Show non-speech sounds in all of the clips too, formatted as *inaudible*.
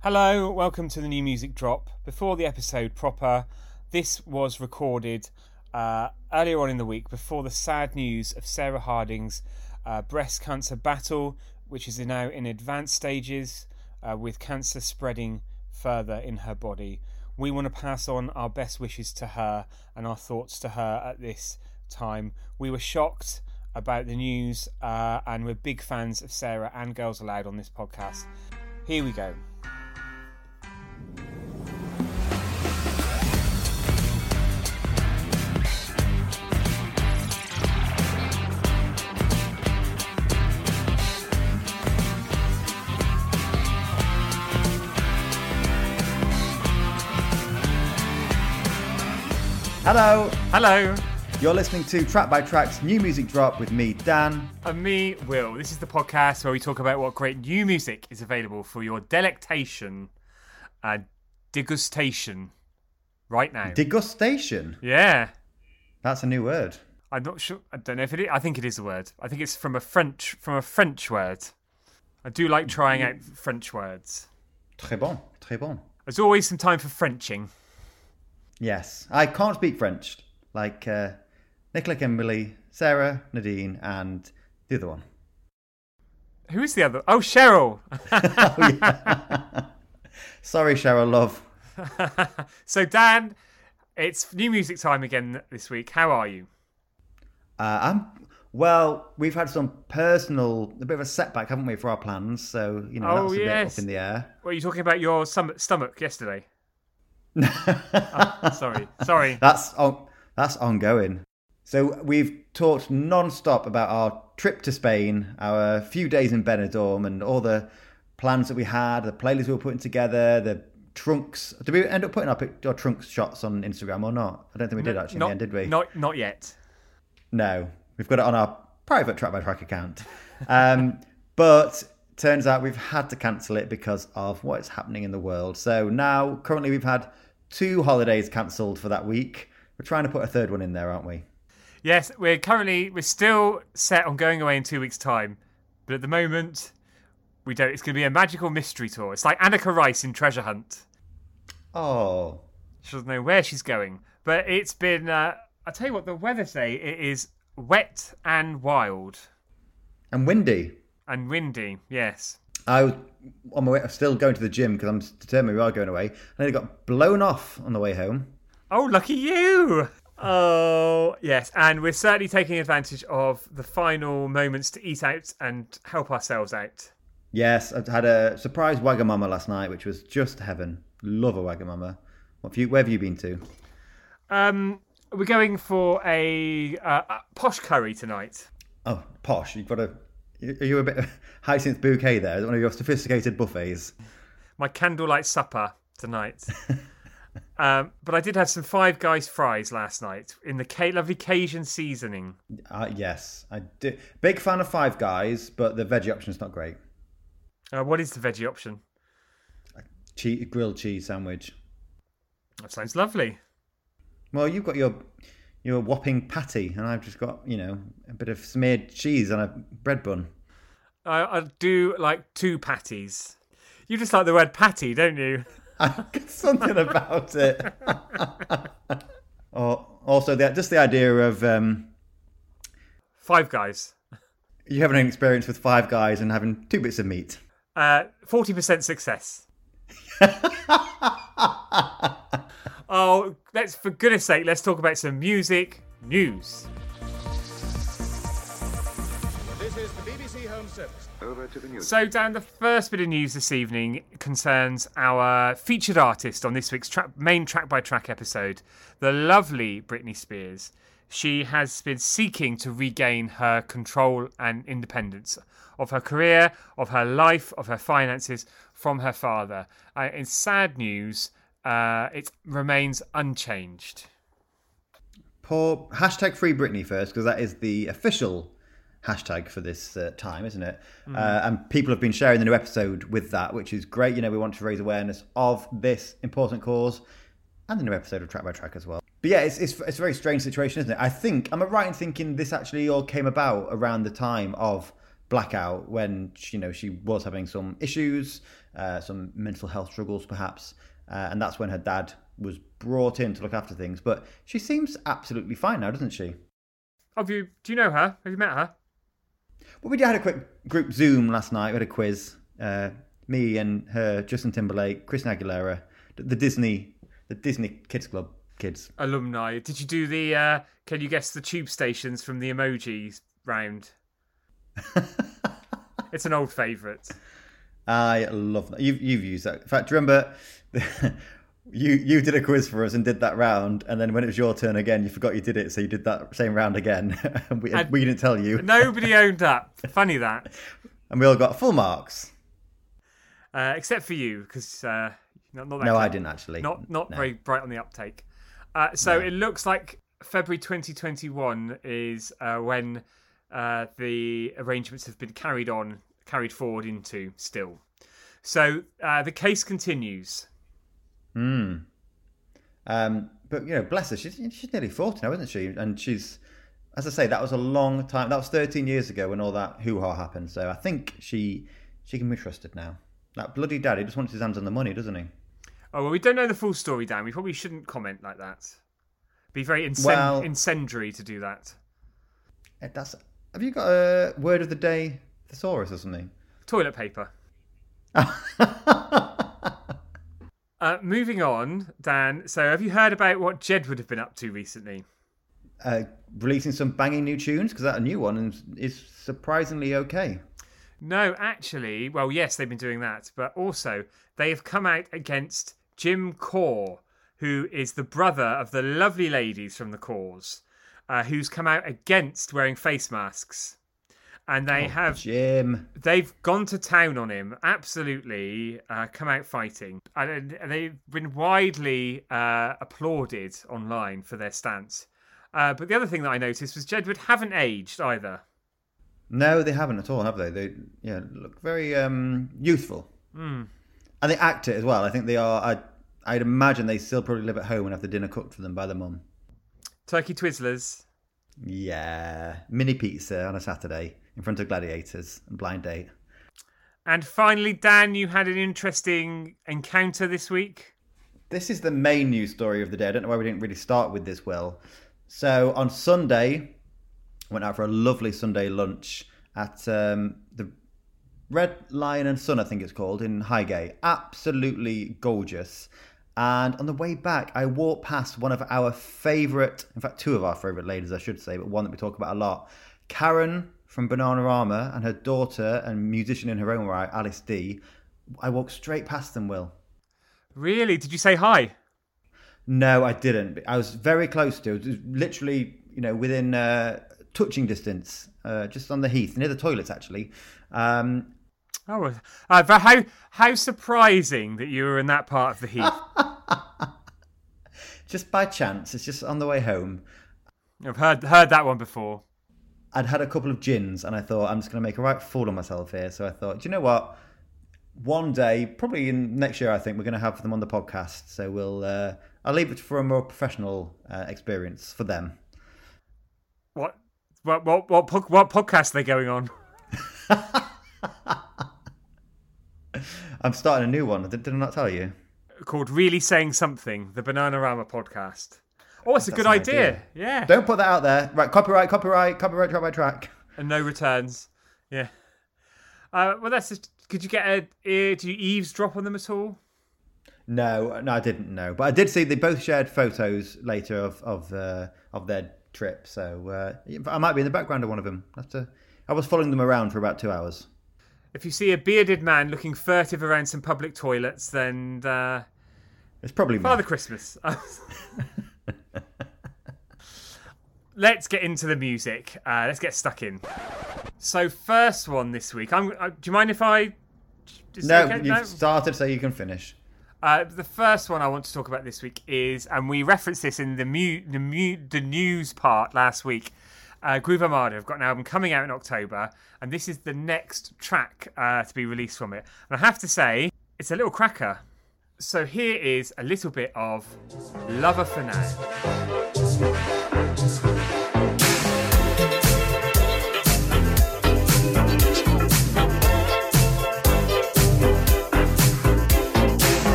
Hello, welcome to the new music drop. Before the episode proper, this was recorded uh, earlier on in the week before the sad news of Sarah Harding's uh, breast cancer battle, which is now in advanced stages uh, with cancer spreading further in her body. We want to pass on our best wishes to her and our thoughts to her at this time. We were shocked about the news uh, and we're big fans of Sarah and Girls Aloud on this podcast. Here we go. Hello, Hello, you're listening to Track by Track's new music drop with me, Dan. and me, Will. This is the podcast where we talk about what great new music is available for your delectation and degustation right now. Degustation. yeah. That's a new word. I'm not sure. I don't know if it is. I think it is a word. I think it's from a French from a French word. I do like trying out French words. Très bon, très bon. There's always some time for Frenching. Yes, I can't speak French like uh, Nicola Kimberley, Sarah, Nadine, and the other one. Who is the other? Oh, Cheryl. *laughs* *laughs* Sorry, Cheryl, love. *laughs* so Dan, it's new music time again this week. How are you? Uh, I'm well. We've had some personal, a bit of a setback, haven't we, for our plans? So you know Oh, that's a bit yes. up in the air. Were you talking about your stomach yesterday? Oh, sorry, sorry. *laughs* That's on, that's ongoing. So we've talked non-stop about our trip to Spain, our few days in Benidorm, and all the plans that we had, the playlists we were putting together, the trunks. Did we end up putting our, our trunks shots on Instagram or not? I don't think we did actually. not, in the end, did we? Not, not yet. No, we've got it on our private track by track account. *laughs* Um, but turns out we've had to cancel it because of what is happening in the world. So now, currently, we've had two holidays cancelled for that week. We're trying to put a third one in there, aren't we? Yes, we're currently we're still set on going away in two weeks' time, but at the moment we don't. It's going to be a magical mystery tour. It's like Anneka Rice in Treasure Hunt. Oh, She doesn't know where she's going, but it's been. Uh, I tell you what, the weather today it is wet and wild and windy. And windy. Yes. I was on my way, I'm still going to the gym because I'm determined we are going away. And I got blown off on the way home. Oh, lucky you! Oh, yes, and we're certainly taking advantage of the final moments to eat out and help ourselves out. Yes, I had a surprise Wagamama last night, which was just heaven. Love a Wagamama. What have you, where have you been to? Um, we're going for a, uh, a posh curry tonight. Oh, posh. You've got a. Are you a bit hyacinth *laughs* bouquet there? Is one of your sophisticated buffets? My candlelight supper tonight. *laughs* um, but I did have some Five Guys fries last night in the lovely Cajun seasoning. Uh, yes, I do. Big fan of Five Guys, but the veggie option is not great. Uh, what is the veggie option? A cheese, grilled cheese sandwich. That sounds lovely. Well, you've got your your whopping patty, and I've just got you know a bit of smeared cheese on a bread bun. I, I do like two patties. You just like the word patty, don't you? *laughs* Something about it. *laughs* or also, the, just the idea of um, Five Guys. you having an experience with Five Guys and having two bits of meat. Uh, 40% success. *laughs* oh, let's, for goodness sake, let's talk about some music news. This is the BBC Home Service. Over to the news. So, Dan, the first bit of news this evening concerns our featured artist on this week's tra- main track by track episode, the lovely Britney Spears. She has been seeking to regain her control and independence of her career, of her life, of her finances from her father. Uh, in sad news, uh, it remains unchanged. Poor hashtag free Britney first because that is the official hashtag for this uh, time, isn't it? Uh, and people have been sharing the new episode with that, which is great. You know, we want to raise awareness of this important cause and the new episode of Track by Track as well. But yeah, it's, it's, it's a very strange situation, isn't it? I think, am I right in thinking this actually all came about around the time of blackout when you know she was having some issues, uh, some mental health struggles, perhaps, uh, and that's when her dad was brought in to look after things. But she seems absolutely fine now, doesn't she? Have you? Do you know her? Have you met her? Well, we did had a quick group Zoom last night. We had a quiz. Uh, me and her, Justin Timberlake, Chris Aguilera, the Disney, the Disney Kids Club kids. Alumni. Did you do the? Uh, can you guess the tube stations from the emojis round? *laughs* it's an old favourite. I love that. You've, you've used that. In fact, do you remember *laughs* you you did a quiz for us and did that round, and then when it was your turn again, you forgot you did it, so you did that same round again. *laughs* and we, we didn't tell you, Nobody *laughs* owned up. Funny that, and we all got full marks. uh, except for you, because uh, not, not that No, I didn't actually. Not not No. very bright on the uptake. Uh, so it looks like February 2021 is uh, when uh, the arrangements have been carried on, carried forward into still. So uh, the case continues. Um, but you know, bless her, she's she's nearly forty now, isn't she? And she's, as I say, that was a long time. That was thirteen years ago when all that hoo ha happened. So I think she she can be trusted now. That bloody daddy just wants his hands on the money, doesn't he? Oh well, we don't know the full story, Dan. We probably shouldn't comment like that. Be very incen- Well- incendiary to do that. Eh, That's. Have you got a word of the day thesaurus or something? Toilet paper. *laughs* Uh, moving on, Dan. So, have you heard about what Jedward have been up to recently? uh, releasing some banging new tunes because that a new one is, is surprisingly okay. No, actually, well, yes, they've been doing that, but also they have come out against Jim Corr, who is the brother of the lovely ladies from the Corrs, uh, who's come out against wearing face masks, and they have Jim, they've gone to town on him. Absolutely, uh, come out fighting, and and they've been widely uh, applauded online for their stance. Uh, but the other thing that I noticed was Jedward haven't aged either. no, they haven't at all, have they? They yeah look very um, youthful, Hmm. and they act it as well. I think they are. I, I'd imagine they still probably live at home and have the dinner cooked for them by their mum. Turkey Twizzlers. Yeah, mini pizza on a Saturday in front of gladiators and blind date. And finally, Dan, you had an interesting encounter this week. This is the main news story of the day. I don't know why we didn't really start with this, Will. So on Sunday, I went out for a lovely Sunday lunch at um, the Red Lion and Sun, I think it's called, in Highgate. Absolutely gorgeous. And on the way back, I walked past one of our favourite, in fact, two of our favourite ladies, I should say, but one that we talk about a lot. Karen from Bananarama and her daughter and musician in her own right, Alice D. I walked straight past them, Will. Really? Did you say hi? No, I didn't. I was very close to. It was literally, you know, within uh, touching distance, uh, just on the heath near the toilets, actually. Um, Oh, uh, but how how surprising that you were in that part of the heath. *laughs* just by chance, it's just on the way home. I've heard heard that one before. I'd had a couple of gins, and I thought I'm just going to make a right fool of myself here. So I thought, do you know what? One day, probably in next year, I think we're going to have them on the podcast. So we'll. Uh, I'll leave it for a more professional uh, experience for them. What what what what, po- what podcast are they going on? *laughs* I'm starting a new one. Did, did I not tell you? Called Really Saying Something, the Bananarama podcast. Oh, it's a good idea. idea. Yeah. Don't put that out there. Right, copyright, copyright, copyright, track by track. and no returns. Yeah. Uh, well, that's just. Could you get a? ear? Do you eavesdrop on them at all? No, no, I didn't know, but I did see they both shared photos later of of uh, of their trip. So uh, I might be in the background of one of them. To. I was following them around for about two hours. If you see a bearded man looking furtive around some public toilets, then uh, It's probably me. Father Christmas. *laughs* Let's get into the music. Uh, let's get stuck in. So, first one this week. I'm, uh, do you mind if I? No, okay? you've started, so you can finish. Uh, the first one I want to talk about this week is, and we referenced this in the mu- the, mu- the news part last week. Uh, Groove Armada have got an album coming out in October, and this is the next track uh, to be released from it. And I have to say, it's a little cracker. So here is a little bit of Lover for Now.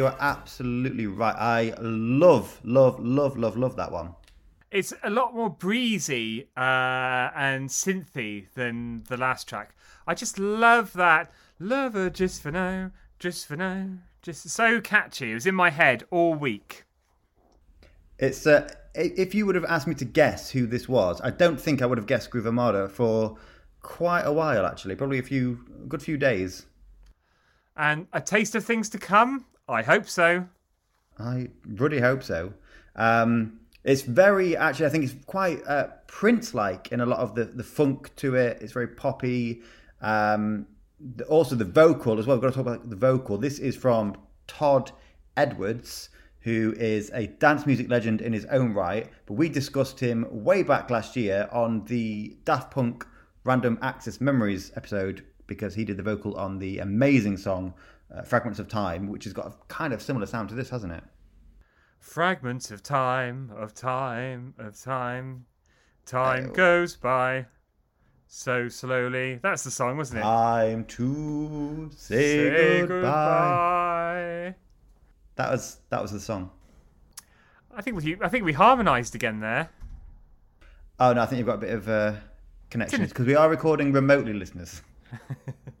You are absolutely right. I love, love, love, love, love that one. It's a lot more breezy uh, and synthy than the last track. I just love that. Love her just for now, just for now. Just so catchy. It was in my head all week. It's uh, if you would have asked me to guess who this was, I don't think I would have guessed Groove Armada for quite a while. Actually, probably a few, a good few days. And a taste of things to come? I hope so. I really hope so. Um, it's very actually. I think it's quite uh, Prince-like in a lot of the the funk to it. It's very poppy. Um, the, also the vocal as well. We've got to talk about the vocal. This is from Todd Edwards, who is a dance music legend in his own right. But we discussed him way back last year on the Daft Punk Random Access Memories episode because he did the vocal on the amazing song uh, Fragments of Time, which has got a kind of similar sound to this, hasn't it? Fragments of time, of time, of time. Time Oh. goes by so slowly. That's the song, wasn't it? Time to say, Say goodbye. goodbye. That was that was the song. I think we I think we harmonised again there. Oh no, I think you've got a bit of uh, connections because we are recording remotely, listeners. *laughs*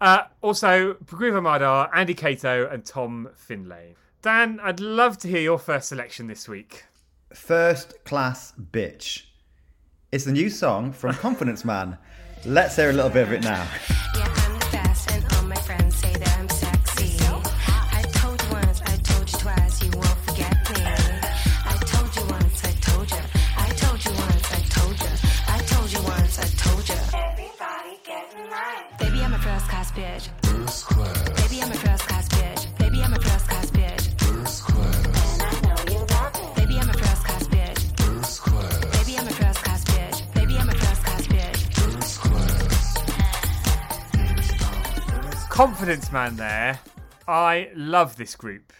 Uh, also, Groove Armada, Andy Cato, and Tom Findlay. Dan, I'd love to hear your first selection this week. First class bitch. It's the new song from Confidence Man. Let's hear a little bit of it now. Yeah, Confidence Man there. I love this group.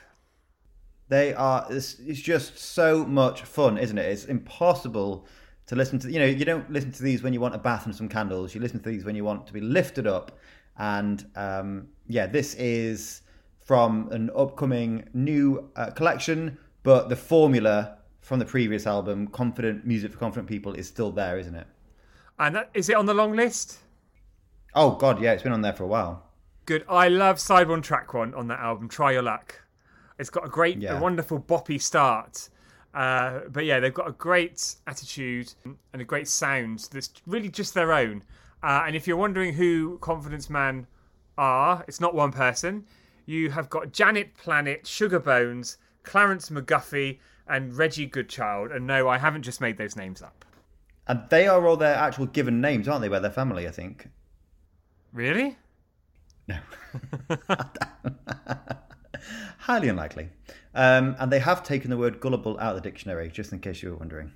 They are. It's, it's just so much fun, isn't it? It's impossible to listen to. You know, you don't listen to these when you want a bath and some candles. You listen to these when you want to be lifted up. And um, yeah, this is from an upcoming new uh, collection, but the formula from the previous album, "Confident Music for Confident People," is still there, isn't it? And that, is it on the long list? Oh God, yeah, it's been on there for a while. Good. I love side one, track one on that album. Try your luck. It's got a great, Yeah. a wonderful boppy start. Uh, but yeah, they've got a great attitude and a great sound that's really just their own. Uh, and if you're wondering who Confidence Man are, it's not one person. You have got Janet Planet, Sugar Bones, Clarence McGuffie, and Reggie Goodchild. And no, I haven't just made those names up. And they are all their actual given names, aren't they? By their family, I think. Really? No. Highly unlikely. Um, and they have taken the word gullible out of the dictionary, just in case you were wondering.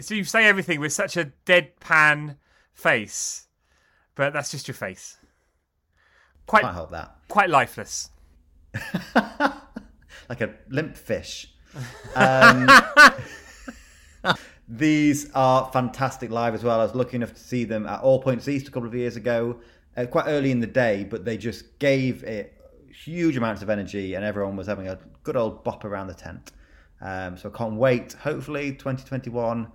So you say everything with such a deadpan face, but that's just your face. Quite, Can't help that. quite lifeless. *laughs* Like a limp fish. Um, *laughs* these are fantastic live as well. I was lucky enough to see them at All Points East a couple of years ago, uh, quite early in the day, but they just gave it huge amounts of energy and everyone was having a good old bop around the tent. Um, so I can't wait. Hopefully, 2021,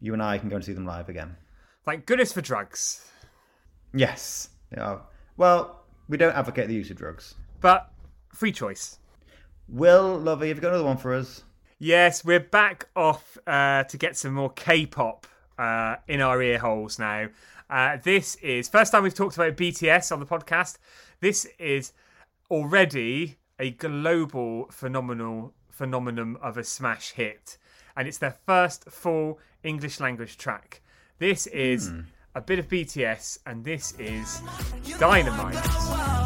you and I can go and see them live again. Thank goodness for drugs. Yes. Are. Well, we don't advocate the use of drugs. But free choice. Will, Lovey, have you got another one for us? Yes, we're back off uh, to get some more K-pop uh, in our ear holes now. Uh, this is first time we've talked about BTS on the podcast. This is already a global phenomenal phenomenon of a smash hit, and it's their first full English language track. This is a bit of BTS, and this is Dynamite.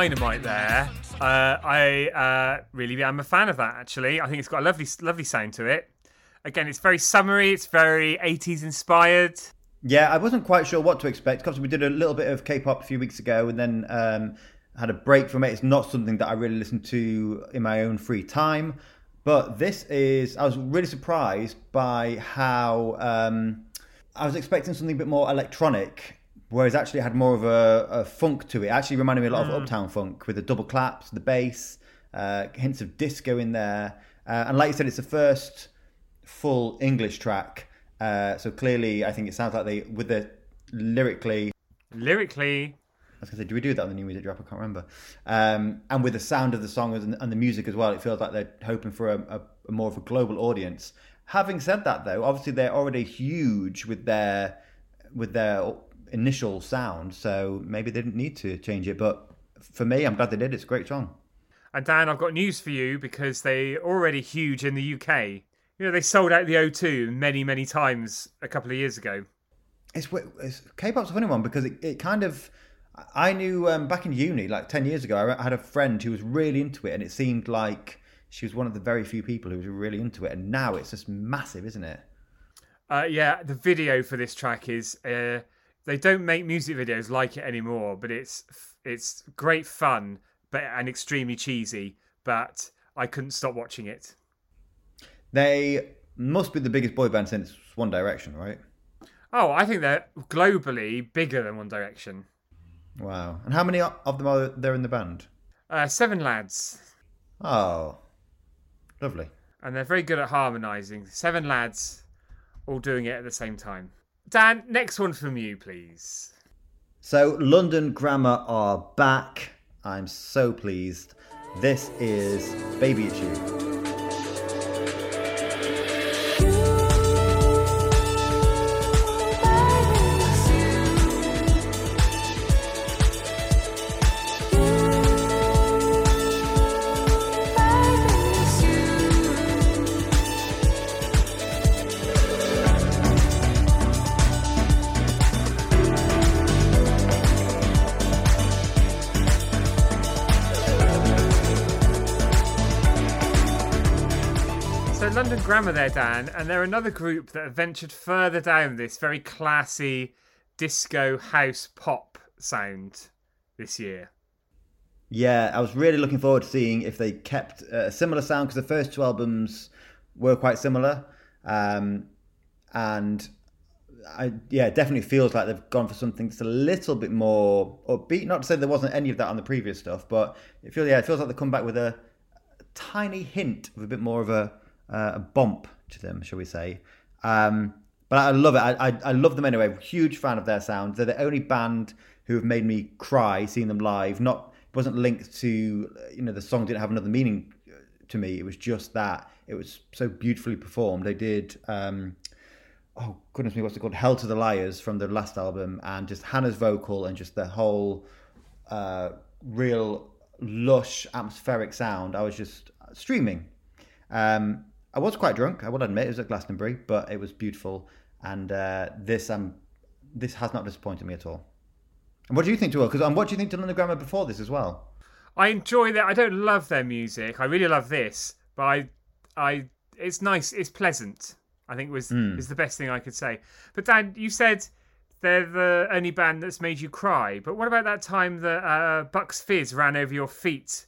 Dynamite there. Uh, I uh, really am a fan of that. Actually, I think it's got a lovely, lovely sound to it. Again, it's very summery. It's very 80s inspired. Yeah, I wasn't quite sure what to expect. Because we did a little bit of K-pop a few weeks ago, and then um, had a break from it. It's not something that I really listen to in my own free time. But this is, I was really surprised by how um, I was expecting something a bit more electronic, whereas actually it had more of a, a funk to it. it. Actually reminded me a lot of Uptown Funk with the double claps, the bass, uh, hints of disco in there. Uh, and like you said, it's the first full English track. Uh, so clearly, I think it sounds like they, with the lyrically, Lyrically, I was going to say, do we do that on the new music drop? I can't remember. Um, and with the sound of the song and, and the music as well, it feels like they're hoping for a, a, a more of a global audience. Having said that, though, obviously they're already huge with their with their initial sound, so maybe they didn't need to change it. But for me, I'm glad they did. It's a great song. and Dan, I've got news for you because they're already huge in the UK. You know, they sold out the O2 many, many times a couple of years ago. It's, it's K-pop's a funny one because it, it kind of. I knew um, back in uni, like ten years ago, I had a friend who was really into it, and it seemed like she was one of the very few people who was really into it. And now it's just massive, isn't it? Uh, yeah, the video for this track is uh, they don't make music videos like it anymore, but it's it's great fun, but and extremely cheesy. But I couldn't stop watching it. They must be the biggest boy band since One Direction, right? Oh, I think they're globally bigger than One Direction. Wow. And how many of them are there in the band? Uh, seven lads, Oh, lovely. and they're very good at harmonising. Seven lads, all doing it at the same time. Dan, next one from you, please. So, London Grammar are back. I'm so pleased. This is Baby It's You. London Grammar there, Dan, and they're another group that have ventured further down this very classy disco house pop sound this year. Yeah, I was really looking forward to seeing if they kept a similar sound because the first two albums were quite similar. Um, and I, yeah, it definitely feels like they've gone for something that's a little bit more upbeat. Not to say there wasn't any of that on the previous stuff, but it feels yeah, it feels like they've come back with a tiny hint of a bit more of a uh, a bump to them, shall we say? Um, but I love it. I, I I love them anyway. Huge fan of their sound. They're the only band who have made me cry seeing them live. Not wasn't linked to you know the song didn't have another meaning to me. It was just that it was so beautifully performed. They did. Um, oh goodness me, what's it called? Hell to the Liars from the last album, and just Hannah's vocal and just the whole uh, real lush atmospheric sound. I was just streaming. Um, I was quite drunk. I will admit it was at Glastonbury, but it was beautiful. And uh, this um, this has not disappointed me at all. And what do you think, Joel? Because um, what do you think to London Grammar before this as well? I enjoy that. I don't love their music. I really love this, but I, I, it's nice. It's pleasant. I think was is the best thing I could say. But Dan, you said they're the only band that's made you cry. But what about that time that uh, Bucks Fizz ran over your feet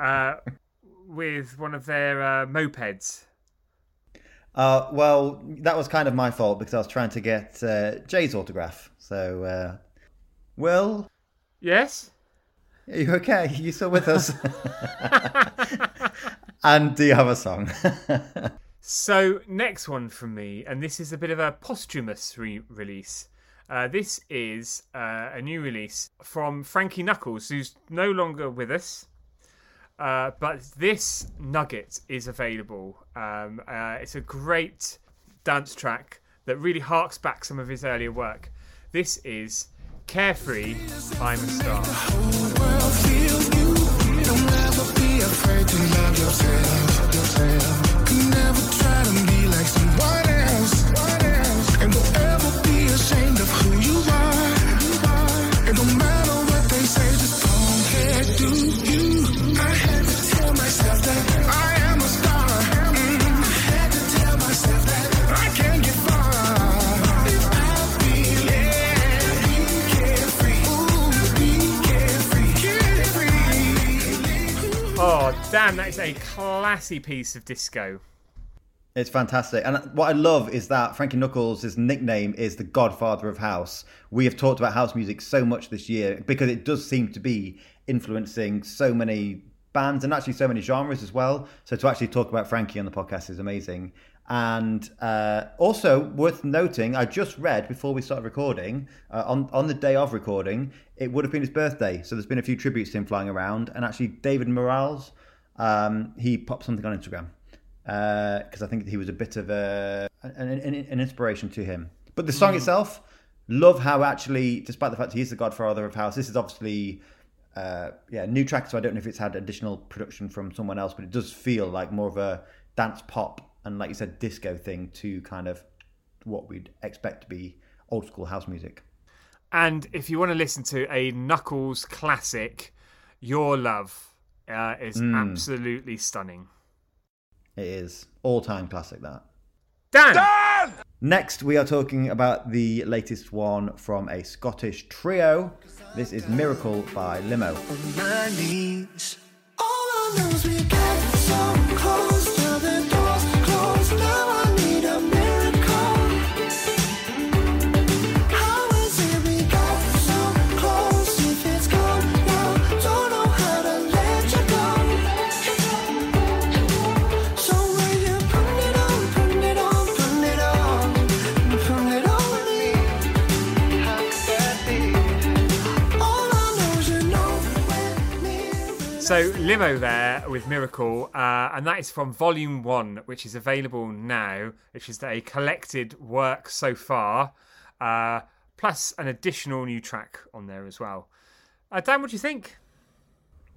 uh, *laughs* with one of their uh, mopeds? Uh, well, that was kind of my fault because I was trying to get uh, Jay's autograph. So, uh, Will, Yes. are you okay? Are You still with us? *laughs* and do you have a song? *laughs* So, next one from me, and this is a bit of a posthumous re- release. Uh, this is uh, a new release from Frankie Knuckles, who's no longer with us. Uh, but this nugget is available. Um, uh, it's a great dance track that really harks back some of his earlier work. This is Carefree, I'm a Star. Dan, that is a classy piece of disco. It's fantastic. And what I love is that Frankie Knuckles' nickname is the godfather of house. We have talked about house music so much this year because it does seem to be influencing so many bands and actually so many genres as well. So to actually talk about Frankie on the podcast is amazing. And uh, also worth noting, I just read before we started recording, uh, on on the day of recording, it would have been his birthday. So there's been a few tributes to him flying around, and actually David Morales, um, he popped something on Instagram because I think he was a bit of a an, an, an inspiration to him. But the song itself, love how actually, despite the fact he's the godfather of house, this is obviously. Uh, yeah, new track. So I don't know if it's had additional production from someone else, but it does feel like more of a dance pop and, like you said, disco thing to kind of what we'd expect to be old school house music. And if you want to listen to a Knuckles classic, Your Love uh, is absolutely stunning. It is all time classic. That. Dan! Next, we are talking about the latest one from a Scottish trio. This is Miracle by Niimo. So, Niimo there with Miracle, uh, and that is from Volume 1, which is available now, which is a collected work so far, uh, plus an additional new track on there as well. Uh, Dan, what do you think?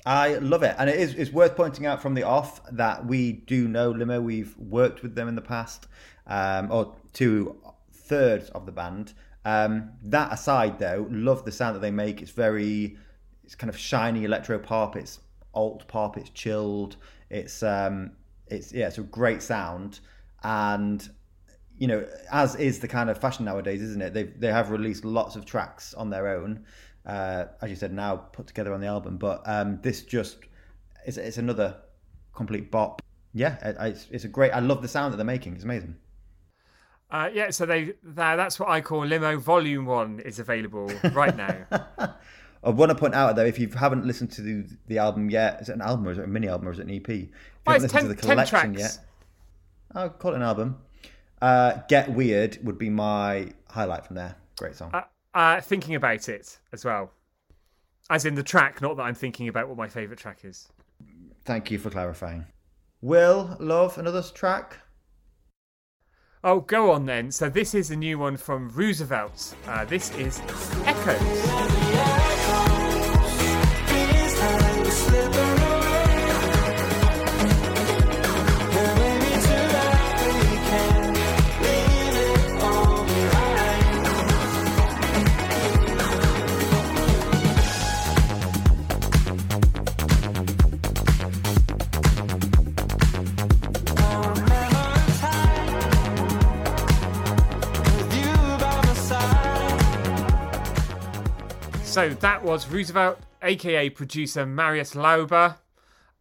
I love it, and it is. It's worth pointing out from the off that we do know Niimo. We've worked with them in the past, um, or two thirds of the band. Um, that aside, though, love the sound that they make. It's very, it's kind of shiny electro pop. It's alt pop. It's chilled. It's um, it's yeah, it's a great sound, and you know, as is the kind of fashion nowadays, isn't it? They they have released lots of tracks on their own, uh, as you said, now put together on the album. But um, this just it's, it's another complete bop. Yeah, it, it's, it's a great. I love the sound that they're making. It's amazing. Uh, yeah, so they that's what I call Niimo Volume 1 is available right now. *laughs* I want to point out though, if you haven't listened to the, the album yet, is it an album or is it a mini album or is it an EP? If you Oh, haven't listened 10, 10 tracks. yet, I'll call it an album. Uh, Get Weird would be my highlight from there. Great song. Uh, uh, thinking about it as well. As in the track, not that I'm thinking about what my favourite track is. Thank you for clarifying. Will love another track. Oh, go on then. So this is a new one from Roosevelt. Uh, this is Echoes. So that was Roosevelt, aka producer Marius Lauber.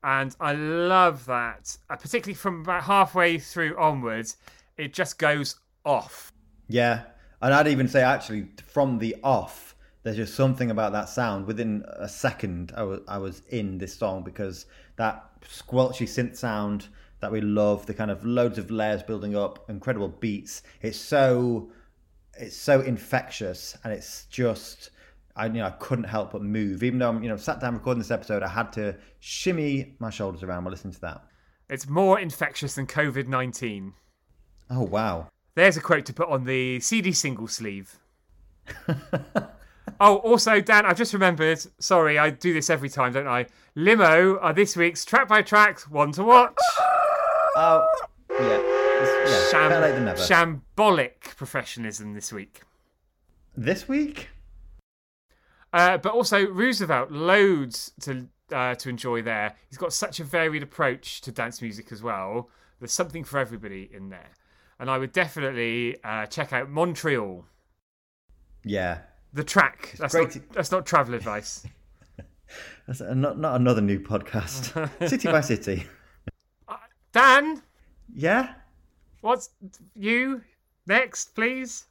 And I love that, uh, particularly from about halfway through onwards, it just goes off. Yeah, and I'd even say actually from the off, there's just something about that sound. Within a second, I was I was in this song because that squelchy synth sound that we love, the kind of loads of layers building up, incredible beats. It's so it's so infectious, and it's just I you know I couldn't help but move. Even though I'm you know sat down recording this episode, I had to shimmy my shoulders around while listening to that. It's more infectious than COVID 19. Oh wow! There's a quote to put on the CD single sleeve. *laughs* oh, also, Dan, I've just remembered. Sorry, I do this every time, don't I? Niimo are this week's track by track one to watch. Oh yeah, It's- yeah. Sham- better late than never. shambolic professionalism this week. this week. Uh, but also Roosevelt, loads to uh, to enjoy there. He's got such a varied approach to dance music as well. There's something for everybody in there, and I would definitely uh, check out Montreal. Yeah, The track. That's great not, to- that's not travel advice. *laughs* That's a, not not another new podcast. *laughs* city by city. Dan, Yeah. what's you next, please?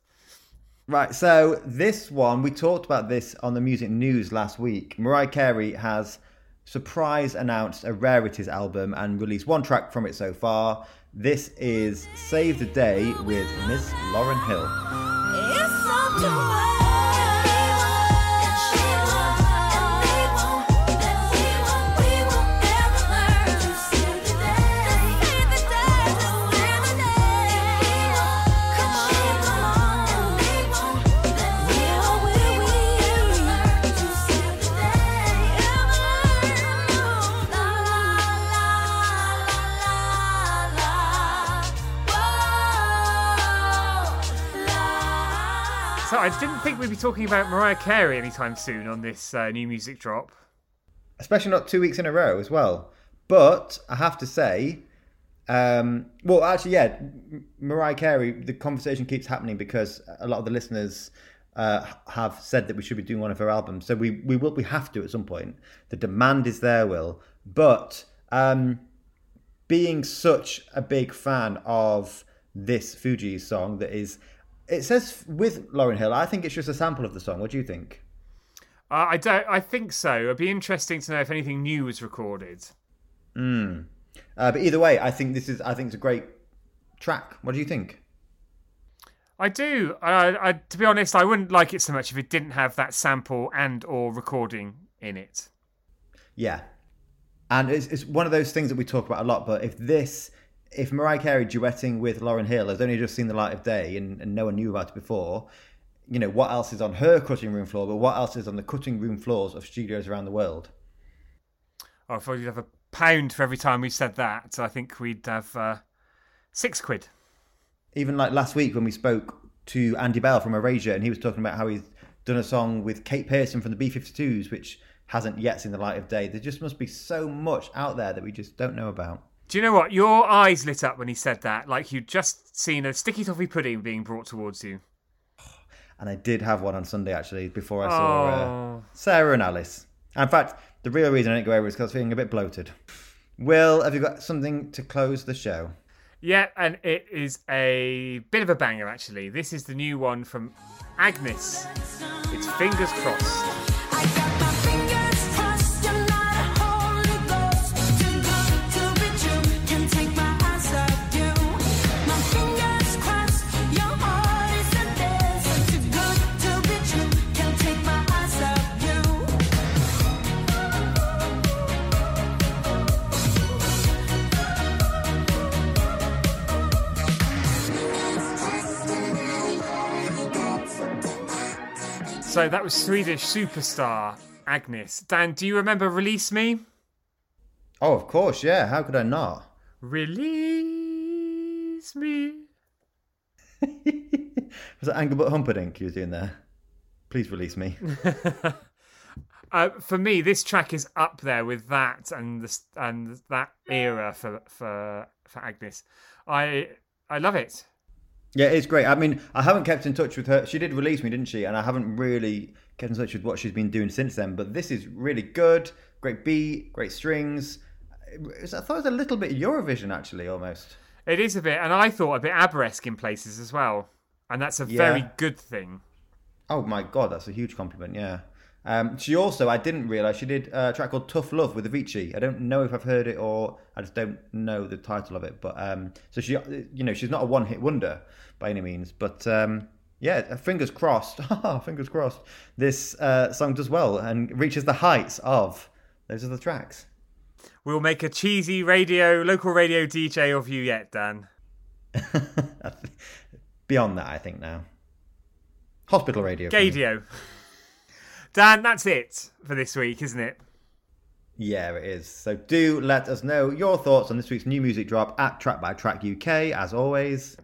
Right, so this one, we talked about this on the music news last week. Mariah Carey has surprise announced a Rarities album and released one track from it so far. This is Save the Day with Miss Lauryn Hill. I didn't think we'd be talking about Mariah Carey anytime soon on this uh, new music drop. especially not two weeks in a row as well. But I have to say, um, well, actually, yeah, Mariah Carey. The conversation keeps happening because a lot of the listeners uh, have said that we should be doing one of her albums. So we we will we have to at some point. The demand is there, Will. But um, being such a big fan of this Fugees song that is. It says with Lauryn Hill. I think it's just a sample of the song. What do you think? Uh, I don't. I think so. It'd be interesting to know if anything new was recorded. Uh, but either way, I think this is. I think it's a great track. What do you think? I do. I, I, to be honest, I wouldn't like it so much if it didn't have that sample and or recording in it. Yeah, and it's, it's one of those things that we talk about a lot. But if this, if Mariah Carey duetting with Lauryn Hill has only just seen the light of day and, and no one knew about it before, you know what else is on her cutting room floor? But what else is on the cutting room floors of studios around the world? Oh, if we'd have a pound for every time we said that, I think we'd have uh, six quid. Even like last week when we spoke to Andy Bell from Erasure, and he was talking about how he's done a song with Kate Pierson from the B52s, which hasn't yet seen the light of day. There just must be so much out there that we just don't know about. Do you know what? Your eyes lit up when he said that, like you'd just seen a sticky toffee pudding being brought towards you. And I did have one on Sunday actually before I saw uh, Oh. Sarah and Alice. In fact, the real reason I didn't go over is because I was feeling a bit bloated. Will, have you got something to close the show? Yeah, and it is a bit of a banger, actually. This is the new one from Agnes. It's Fingers Crossed. So that was Swedish superstar Agnes. Dan, do you remember Release Me? Oh, of course, yeah. How could I not? Release Me. *laughs* Was it Engelbert Humperdinck you were doing there? Please release me. *laughs* Uh, for me, this track is up there with that and the, and that era for for for Agnes. I I love it. Yeah, it's great. I mean, I haven't kept in touch with her. She did release me, didn't she? And I haven't really kept in touch with what she's been doing since then. But this is really good. Great beat, great strings. Was- I thought it was a little bit Eurovision, actually, almost. It is a bit, and I thought a bit Aberesque in places as well, and that's a very good thing. Oh my god, that's a huge compliment. Yeah. Um, she also, I didn't realize she did a track called "Tough Love" with Avicii. I don't know if I've heard it or I just don't know the title of it. But um, so she, you know, she's not a one-hit wonder by any means. But um, yeah, fingers crossed. *laughs* fingers crossed. This uh, song does well and reaches the heights of those other tracks. We'll make a cheesy radio, local radio DJ of you yet, Dan. *laughs* Beyond that, I think now. Hospital radio. Gadio. Dan, that's it for this week, isn't it? Yeah, it is. So do let us know your thoughts on this week's new music drop at Track by Track UK, as always.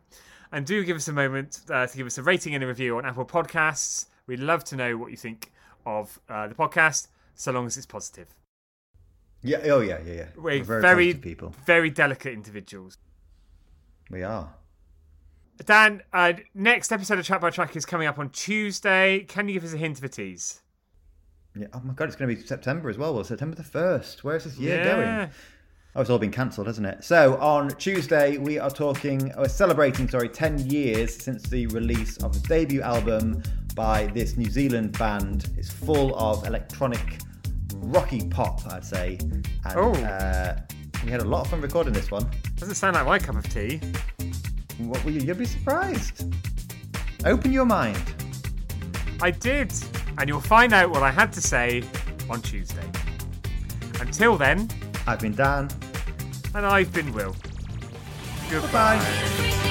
And do give us a moment uh, to give us a rating and a review on Apple Podcasts. We'd love to know what you think of uh, the podcast, so long as it's positive. Yeah. Oh, yeah, yeah, yeah. We're, very, very, positive people. very delicate individuals. We are. Dan, uh, next episode of Track by Track is coming up on Tuesday. Can you give us a hint of a tease? Yeah, oh my god, it's going to be September as well. Well, September the first. Where is this year Yeah. going? Oh, it's all been cancelled, hasn't it? So on Tuesday, we are talking, we're celebrating, sorry, 10 years since the release of the debut album by this New Zealand band. It's full of electronic, rocky pop, I'd say. And, Oh. Uh, we had a lot of fun recording this one. Doesn't sound like my cup of tea. What were you? You'll be surprised. Open your mind. I did, and you'll find out what I had to say on Tuesday. Until then, I've been Dan. and I've been Will. Goodbye. Bye.